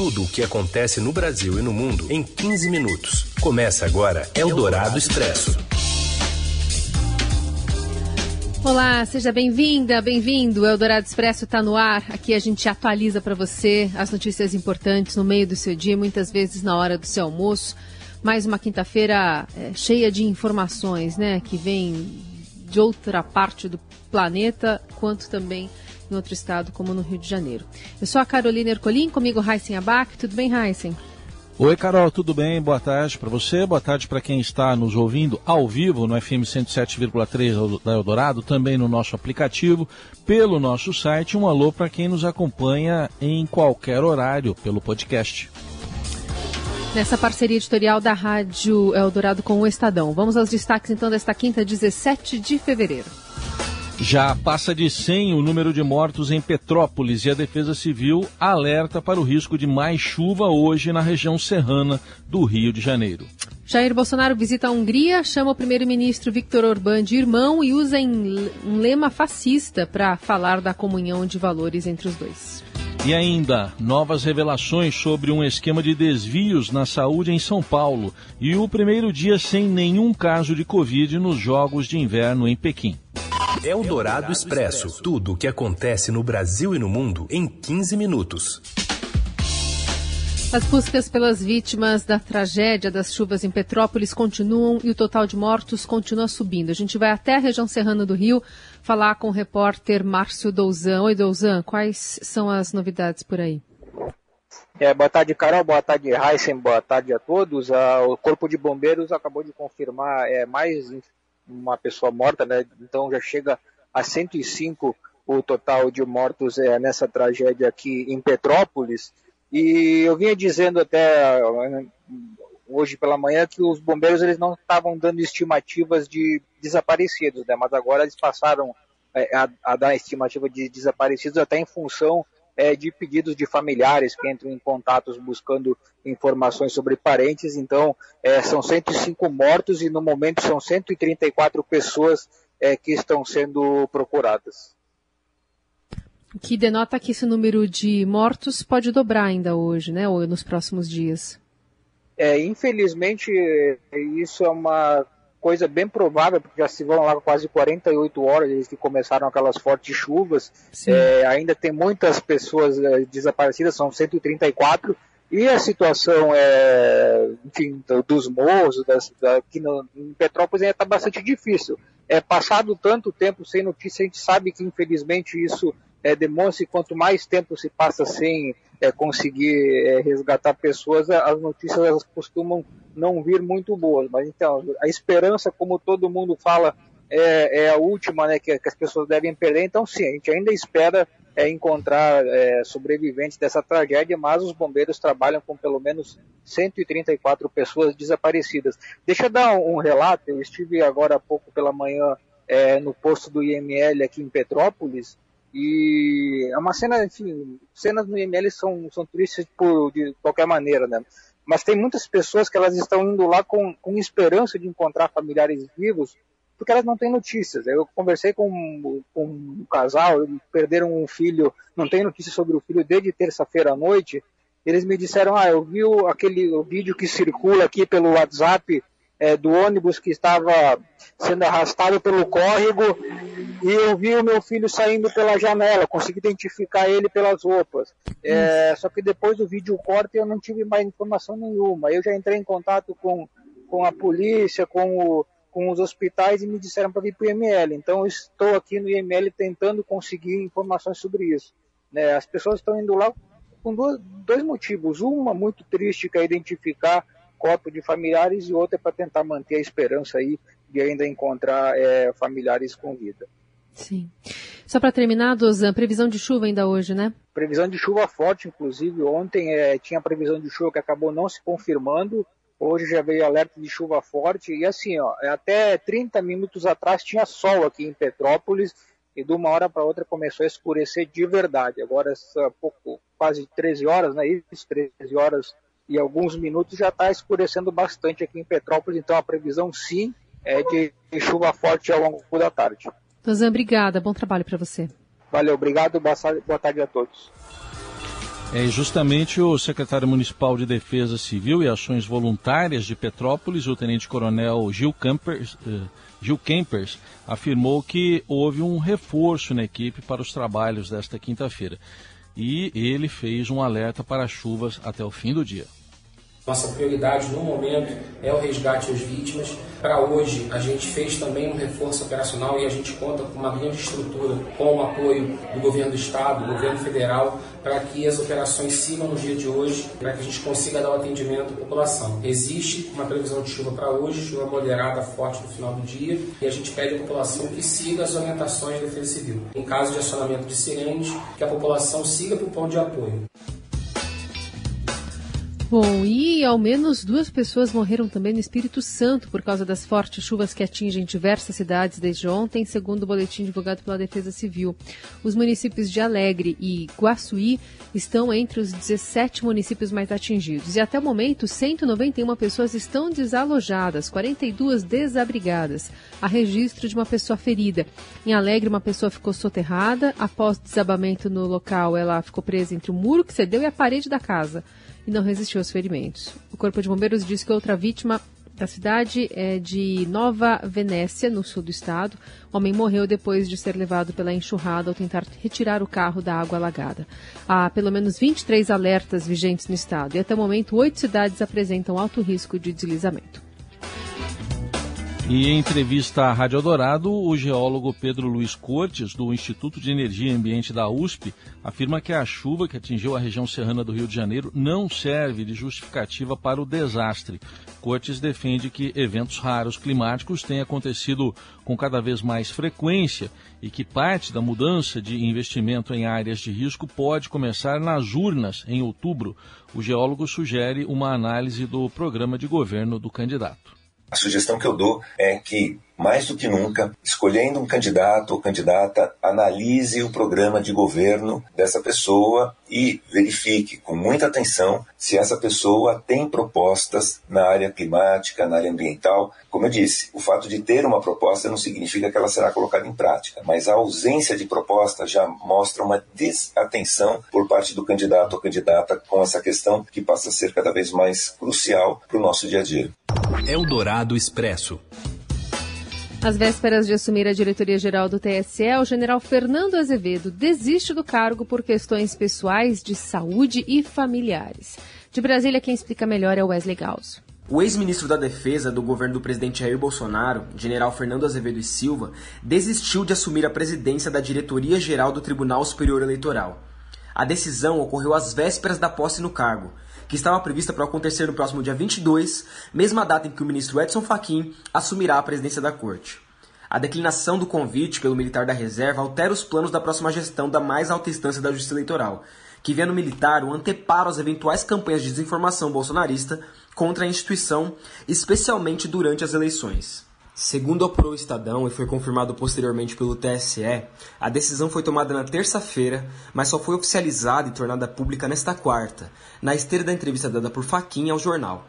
Tudo o que acontece no Brasil e no mundo em 15 minutos. Começa agora Eldorado Expresso. Olá, seja bem-vinda, bem-vindo. Eldorado Expresso está no ar. Aqui a gente atualiza para você as notícias importantes no meio do seu dia, muitas vezes na hora do seu almoço. Mais uma quinta-feira é, cheia de informações, né? Que vem de outra parte do planeta, quanto também em outro estado, como no Rio de Janeiro. Eu sou a Carolina Ercolim, comigo Heisen Abac. Tudo bem, Heisen? Oi, Carol, tudo bem? Boa tarde para você, boa tarde para quem está nos ouvindo ao vivo no FM 107,3 da Eldorado, também no nosso aplicativo, pelo nosso site. Um alô para quem nos acompanha em qualquer horário pelo podcast. Nessa parceria editorial da Rádio Eldorado com o Estadão. Vamos aos destaques então desta quinta, 17 de fevereiro. Já passa de 100 o número de mortos em Petrópolis e a Defesa Civil alerta para o risco de mais chuva hoje na região serrana do Rio de Janeiro. Jair Bolsonaro visita a Hungria, chama o primeiro-ministro Viktor Orbán de irmão e usa um lema fascista para falar da comunhão de valores entre os dois. E ainda, novas revelações sobre um esquema de desvios na saúde em São Paulo e o primeiro dia sem nenhum caso de Covid nos Jogos de Inverno em Pequim. É o Dourado Expresso. Tudo o que acontece no Brasil e no mundo em 15 minutos. As buscas pelas vítimas da tragédia das chuvas em Petrópolis continuam e o total de mortos continua subindo. A gente vai até a região serrana do Rio falar com o repórter Márcio Douzan. Oi, Douzan, quais são as novidades por aí? É, boa tarde, Carol. Boa tarde, Heisen. Boa tarde a todos. Ah, o Corpo de Bombeiros acabou de confirmar é, mais uma pessoa morta, né? Então já chega a 105 o total de mortos é, nessa tragédia aqui em Petrópolis. E eu vinha dizendo até hoje pela manhã que os bombeiros eles não estavam dando estimativas de desaparecidos, né? Mas agora eles passaram é, a, a dar estimativa de desaparecidos até em função é, de pedidos de familiares que entram em contatos buscando informações sobre parentes. Então, é, são 105 mortos e no momento são 134 pessoas é, que estão sendo procuradas. Que denota que esse número de mortos pode dobrar ainda hoje, né? Ou nos próximos dias. É, infelizmente, isso é uma coisa bem provável, porque já se vão lá quase 48 horas desde que começaram aquelas fortes chuvas. É, ainda tem muitas pessoas é, desaparecidas, são 134. E a situação é, enfim, dos morros, das, da, aqui no, em Petrópolis ainda está bastante difícil. É, passado tanto tempo sem notícia, a gente sabe que infelizmente isso é, demonstra que quanto mais tempo se passa sem é, conseguir é, resgatar pessoas, as notícias elas costumam não vir muito boas. Mas então, a esperança, como todo mundo fala, é, é a última né, que, que, as pessoas devem perder. Então, sim, a gente ainda espera é, encontrar é, sobreviventes dessa tragédia, mas os bombeiros trabalham com pelo menos 134 pessoas desaparecidas. Deixa eu dar um, um relato. Eu estive agora há pouco pela manhã é, no posto do IML aqui em Petrópolis e é uma cena, enfim, cenas no IML são, são tristes por, de qualquer maneira, né? Mas tem muitas pessoas que elas estão indo lá com, com esperança de encontrar familiares vivos, porque elas não têm notícias. Eu conversei com, com um casal, perderam um filho, não tem notícia sobre o filho desde terça-feira à noite. Eles me disseram, ah, eu vi aquele vídeo que circula aqui pelo WhatsApp é, do ônibus que estava sendo arrastado pelo córrego e eu vi o meu filho saindo pela janela, consegui identificar ele pelas roupas. É, só que depois do vídeo corte eu não tive mais informação nenhuma. Eu já entrei em contato com, com a polícia, com, o, com os hospitais e me disseram para vir para o IML. Então eu estou aqui no IML tentando conseguir informações sobre isso. Né? As pessoas estão indo lá com dois, dois motivos. Uma muito triste que é identificar corpo de familiares e outra é para tentar manter a esperança aí de ainda encontrar é, familiares com vida. Sim. Só para terminar, Dozan, previsão de chuva ainda hoje, né? Previsão de chuva forte, inclusive. Ontem é, tinha previsão de chuva que acabou não se confirmando. Hoje já veio alerta de chuva forte. E assim, ó, até 30 minutos atrás tinha sol aqui em Petrópolis. E de uma hora para outra começou a escurecer de verdade. Agora, pouco, quase 13 horas, né? Isso, 13 horas e alguns minutos já está escurecendo bastante aqui em Petrópolis, então a previsão sim é de chuva forte ao longo da tarde. Dozan, obrigada, bom trabalho para você. Valeu, obrigado, boa tarde a todos. É justamente o secretário municipal de Defesa Civil e Ações Voluntárias de Petrópolis, o tenente-coronel Gil Campers, eh, Gil Kempers, afirmou que houve um reforço na equipe para os trabalhos desta quinta-feira. E ele fez um alerta para chuvas até o fim do dia. Nossa prioridade no momento é o resgate às vítimas. Para hoje, a gente fez também um reforço operacional e a gente conta com uma grande estrutura, com o apoio do governo do estado, do governo federal, para que as operações sigam no dia de hoje, para que a gente consiga dar o atendimento à população. Existe uma previsão de chuva para hoje, chuva moderada, forte no final do dia, e a gente pede à população que siga as orientações da Defesa Civil. Em caso de acionamento de sirenes, que a população siga para o ponto de apoio. Bom, e ao menos duas pessoas morreram também no Espírito Santo por causa das fortes chuvas que atingem diversas cidades desde ontem, segundo o boletim divulgado pela Defesa Civil. Os municípios de Alegre e Guaçuí estão entre os 17 municípios mais atingidos. E até o momento, 191 pessoas estão desalojadas, 42 desabrigadas. Há registro de uma pessoa ferida. Em Alegre, uma pessoa ficou soterrada. Após desabamento no local, ela ficou presa entre o muro que cedeu e a parede da casa e não resistiu aos ferimentos. O Corpo de Bombeiros diz que outra vítima da cidade é de Nova Venécia, no sul do estado. O homem morreu depois de ser levado pela enxurrada ao tentar retirar o carro da água alagada. Há pelo menos 23 alertas vigentes no estado e até o momento oito cidades apresentam alto risco de deslizamento. E em entrevista à Rádio Eldorado, o geólogo Pedro Luiz Cortes, do Instituto de Energia e Ambiente da USP, afirma que a chuva que atingiu a região serrana do Rio de Janeiro não serve de justificativa para o desastre. Cortes defende que eventos raros climáticos têm acontecido com cada vez mais frequência e que parte da mudança de investimento em áreas de risco pode começar nas urnas em outubro. O geólogo sugere uma análise do programa de governo do candidato. A sugestão que eu dou é que, mais do que nunca, escolhendo um candidato ou candidata, analise o programa de governo dessa pessoa e verifique com muita atenção se essa pessoa tem propostas na área climática, na área ambiental. Como eu disse, o fato de ter uma proposta não significa que ela será colocada em prática, mas a ausência de proposta já mostra uma desatenção por parte do candidato ou candidata com essa questão que passa a ser cada vez mais crucial para o nosso dia a dia. Eldorado Expresso. Às vésperas de assumir a diretoria-geral do TSE, o general Fernando Azevedo desiste do cargo por questões pessoais de saúde e familiares. De Brasília, quem explica melhor é Wesley Gauss. O ex-ministro da Defesa do governo do presidente Jair Bolsonaro, general Fernando Azevedo e Silva, desistiu de assumir a presidência da diretoria-geral do Tribunal Superior Eleitoral. A decisão ocorreu às vésperas da posse no cargo que estava prevista para acontecer no próximo dia 22, mesma data em que o ministro Edson Fachin assumirá a presidência da corte. A declinação do convite pelo militar da reserva altera os planos da próxima gestão da mais alta instância da Justiça Eleitoral, que vê no militar o anteparo às eventuais campanhas de desinformação bolsonarista contra a instituição, especialmente durante as eleições. Segundo apurou o Estadão e foi confirmado posteriormente pelo TSE, a decisão foi tomada na terça-feira, mas só foi oficializada e tornada pública nesta quarta, na esteira da entrevista dada por Faquinha ao jornal.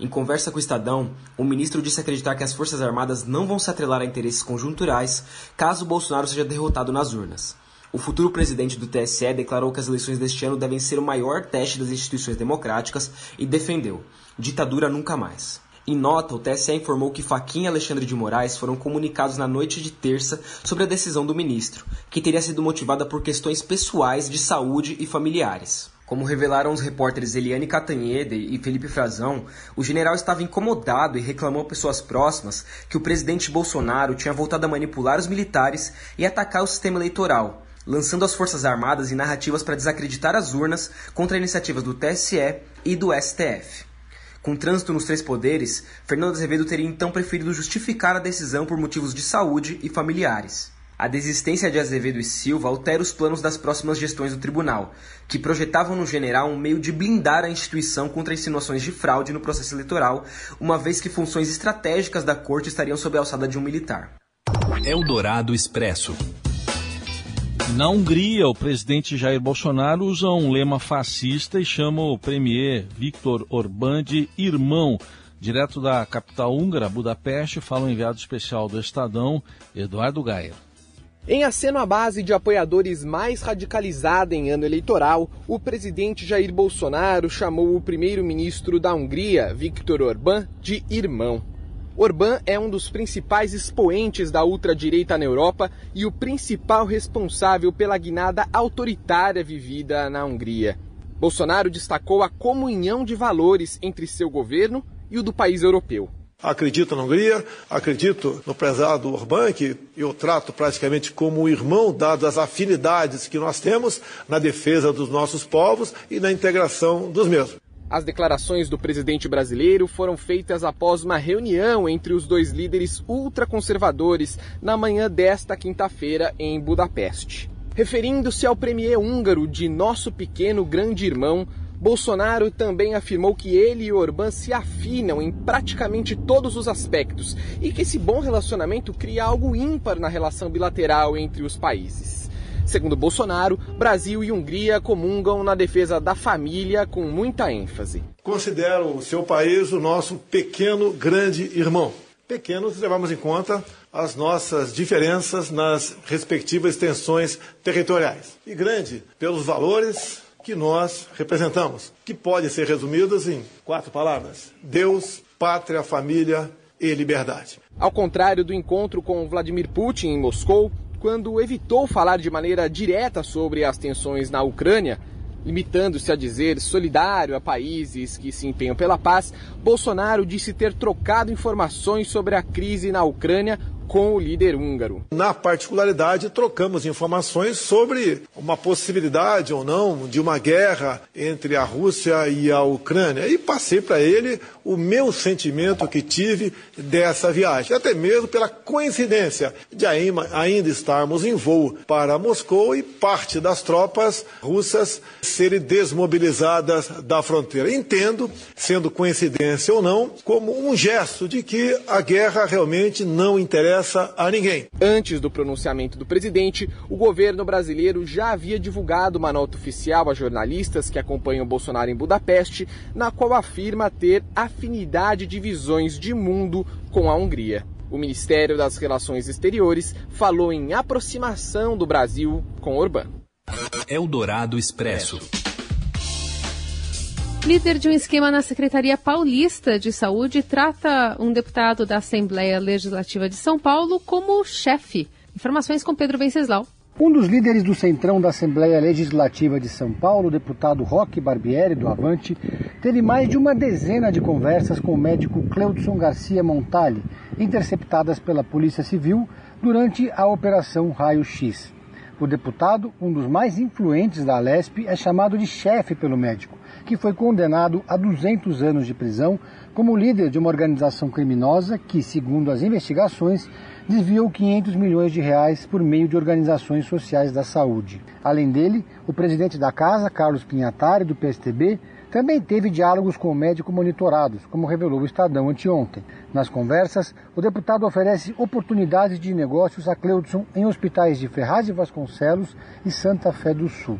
Em conversa com o Estadão, o ministro disse acreditar que as Forças Armadas não vão se atrelar a interesses conjunturais caso Bolsonaro seja derrotado nas urnas. O futuro presidente do TSE declarou que as eleições deste ano devem ser o maior teste das instituições democráticas e defendeu: ditadura nunca mais. Em nota, o TSE informou que Faquinha e Alexandre de Moraes foram comunicados na noite de terça sobre a decisão do ministro, que teria sido motivada por questões pessoais de saúde e familiares. Como revelaram os repórteres Eliane Catanhede e Felipe Frazão, o general estava incomodado e reclamou a pessoas próximas que o presidente Bolsonaro tinha voltado a manipular os militares e atacar o sistema eleitoral, lançando as Forças Armadas em narrativas para desacreditar as urnas contra iniciativas do TSE e do STF. Com trânsito nos três poderes, Fernando Azevedo teria então preferido justificar a decisão por motivos de saúde e familiares. A desistência de Azevedo e Silva altera os planos das próximas gestões do tribunal, que projetavam no general um meio de blindar a instituição contra insinuações de fraude no processo eleitoral, uma vez que funções estratégicas da corte estariam sob a alçada de um militar. Eldorado Expresso. Na Hungria, o presidente Jair Bolsonaro usa um lema fascista e chama o premier Viktor Orbán de irmão. Direto da capital húngara, Budapeste, fala o enviado especial do Estadão, Eduardo Gaia. Em aceno à base de apoiadores mais radicalizada em ano eleitoral, o presidente Jair Bolsonaro chamou o primeiro-ministro da Hungria, Viktor Orbán, de irmão. Orbán é um dos principais expoentes da ultradireita na Europa e o principal responsável pela guinada autoritária vivida na Hungria. Bolsonaro destacou a comunhão de valores entre seu governo e o do país europeu. Acredito na Hungria, acredito no prezado Orbán, que eu trato praticamente como irmão, dadas as afinidades que nós temos na defesa dos nossos povos e na integração dos mesmos. As declarações do presidente brasileiro foram feitas após uma reunião entre os dois líderes ultraconservadores na manhã desta quinta-feira em Budapeste. Referindo-se ao premier húngaro de nosso pequeno grande irmão, Bolsonaro também afirmou que ele e Orbán se afinam em praticamente todos os aspectos e que esse bom relacionamento cria algo ímpar na relação bilateral entre os países. Segundo Bolsonaro, Brasil e Hungria comungam na defesa da família com muita ênfase. Considero o seu país o nosso pequeno grande irmão. Pequeno se levarmos em conta as nossas diferenças nas respectivas extensões territoriais. E grande pelos valores, que nós representamos, que pode ser resumidas em quatro palavras: Deus, pátria, família e liberdade. Ao contrário do encontro com Vladimir Putin em Moscou, quando evitou falar de maneira direta sobre as tensões na Ucrânia, limitando-se a dizer solidário a países que se empenham pela paz, Bolsonaro disse ter trocado informações sobre a crise na Ucrânia com o líder húngaro. Na particularidade, trocamos informações sobre uma possibilidade ou não de uma guerra entre a Rússia e a Ucrânia. E passei para ele o meu sentimento que tive dessa viagem, até mesmo pela coincidência de ainda estarmos em voo para Moscou e parte das tropas russas serem desmobilizadas da fronteira. Entendo, sendo coincidência ou não, como um gesto de que a guerra realmente não interessa interessa a ninguém. Antes do pronunciamento do presidente, o governo brasileiro já havia divulgado uma nota oficial a jornalistas que acompanham Bolsonaro em Budapeste, na qual afirma ter afinidade de visões de mundo com a Hungria. O Ministério das Relações Exteriores falou em aproximação do Brasil com Orbán. Eldorado Expresso. Líder de um esquema na Secretaria Paulista de Saúde trata um deputado da Assembleia Legislativa de São Paulo como chefe. Informações com Pedro Venceslau. Um dos líderes do Centrão da Assembleia Legislativa de São Paulo, o deputado Roque Barbieri, do Avante, teve mais de uma dezena de conversas com o médico Cleudson Garcia Montali, interceptadas pela Polícia Civil durante a Operação Raio X. O deputado, um dos mais influentes da Alesp, é chamado de chefe pelo médico, que foi condenado a 200 anos de prisão como líder de uma organização criminosa que, segundo as investigações, desviou 500 milhões de reais por meio de organizações sociais da saúde. Além dele, o presidente da casa, Carlos Pinhatari, do PSTB, também teve diálogos com o médico monitorados, como revelou o Estadão anteontem. Nas conversas, o deputado oferece oportunidades de negócios a Cleudson em hospitais de Ferraz e Vasconcelos e Santa Fé do Sul.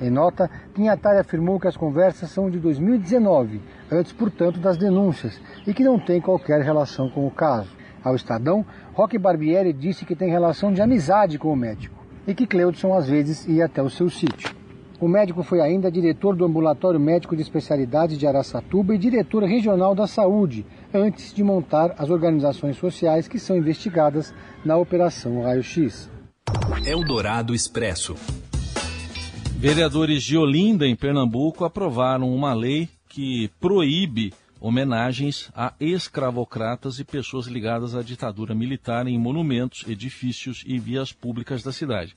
Em nota, Pinhatari afirmou que as conversas são de 2019, antes, portanto, das denúncias, e que não tem qualquer relação com o caso. Ao Estadão, Roque Barbieri disse que tem relação de amizade com o médico e que Cleudson às vezes ia até o seu sítio. O médico foi ainda diretor do Ambulatório Médico de Especialidade de Araçatuba e diretor regional da Saúde, antes de montar as organizações sociais que são investigadas na Operação Raio X. Eldorado Expresso. Vereadores de Olinda, em Pernambuco, aprovaram uma lei que proíbe homenagens a escravocratas e pessoas ligadas à ditadura militar em monumentos, edifícios e vias públicas da cidade.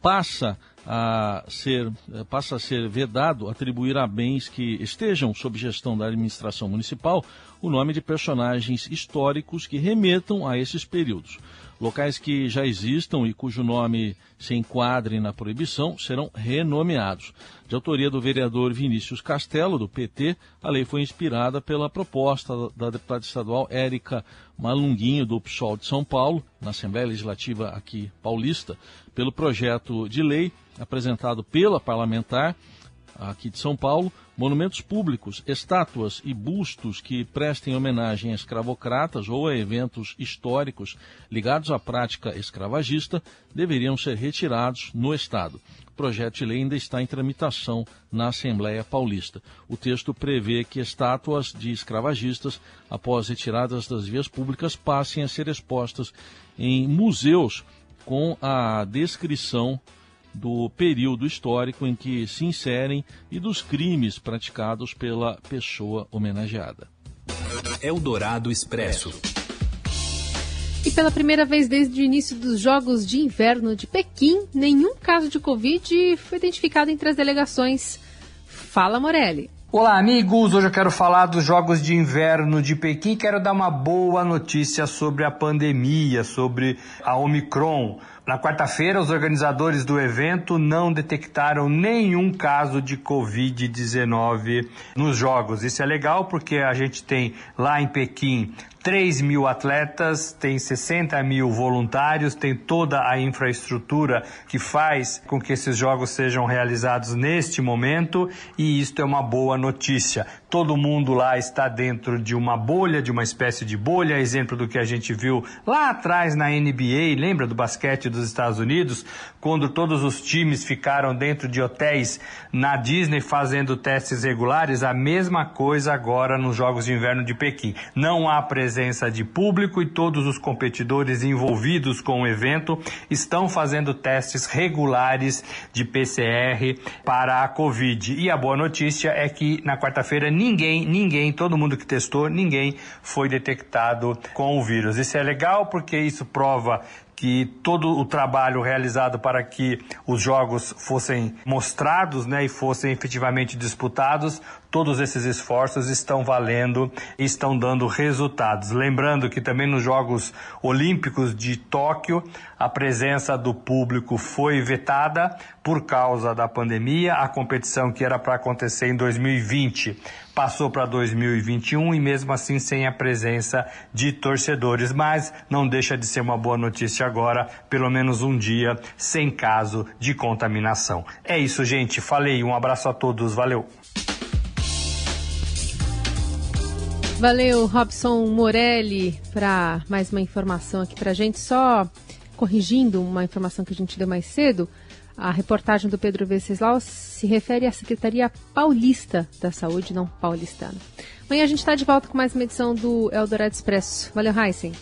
Passa a ser, passa a ser vedado atribuir a bens que estejam sob gestão da administração municipal o nome de personagens históricos que remetam a esses períodos. Locais que já existam e cujo nome se enquadre na proibição serão renomeados. De autoria do vereador Vinícius Castelo, do PT, a lei foi inspirada pela proposta da deputada estadual Érica Malunguinho, do PSOL de São Paulo, na Assembleia Legislativa aqui paulista, pelo projeto de lei apresentado pela parlamentar aqui de São Paulo, Monumentos públicos, estátuas e bustos que prestem homenagem a escravocratas ou a eventos históricos ligados à prática escravagista deveriam ser retirados no Estado. O projeto de lei ainda está em tramitação na Assembleia Paulista. O texto prevê que estátuas de escravagistas, após retiradas das vias públicas, passem a ser expostas em museus com a descrição do período histórico em que se inserem e dos crimes praticados pela pessoa homenageada. Eldorado Expresso. E pela primeira vez desde o início dos Jogos de Inverno de Pequim, nenhum caso de Covid foi identificado entre as delegações. Fala, Morelli. Olá, amigos! Hoje eu quero falar dos Jogos de Inverno de Pequim. Quero dar uma boa notícia sobre a pandemia, sobre a Omicron. Na quarta-feira, os organizadores do evento não detectaram nenhum caso de Covid-19 nos Jogos. Isso é legal porque a gente tem lá em Pequim 3 mil atletas, tem 60 mil voluntários, tem toda a infraestrutura que faz com que esses jogos sejam realizados neste momento e isto é uma boa notícia. Todo mundo lá está dentro de uma bolha, de uma espécie de bolha, exemplo do que a gente viu lá atrás na NBA, lembra do basquete dos Estados Unidos, quando todos os times ficaram dentro de hotéis na Disney fazendo testes regulares, a mesma coisa agora nos Jogos de Inverno de Pequim. Não há presença de público e todos os competidores envolvidos com o evento estão fazendo testes regulares de PCR para a Covid. E a boa notícia é que na quarta-feira ninguém, ninguém, todo mundo que testou, ninguém foi detectado com o vírus. Isso é legal porque isso prova que todo o trabalho realizado para que os jogos fossem mostrados né, e fossem efetivamente disputados, todos esses esforços estão valendo estão dando resultados. Lembrando que também nos Jogos Olímpicos de Tóquio, a presença do público foi vetada por causa da pandemia. A competição que era para acontecer em 2020 passou para 2021 e mesmo assim sem a presença de torcedores, mas não deixa de ser uma boa notícia agora, pelo menos um dia sem caso de contaminação. É isso, gente. Falei, um abraço a todos, valeu. Valeu, Robson Morelli, para mais uma informação aqui para a gente. Só corrigindo uma informação que a gente deu mais cedo, a reportagem do Pedro Venceslau se refere à Secretaria Paulista da Saúde, não paulistana. Amanhã a gente está de volta com mais uma edição do Eldorado Expresso. Valeu, Heisen.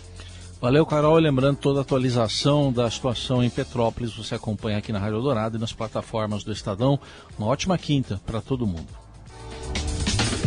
Valeu, Carol. Lembrando toda a atualização da situação em Petrópolis, você acompanha aqui na Rádio Eldorado e nas plataformas do Estadão. Uma ótima quinta para todo mundo.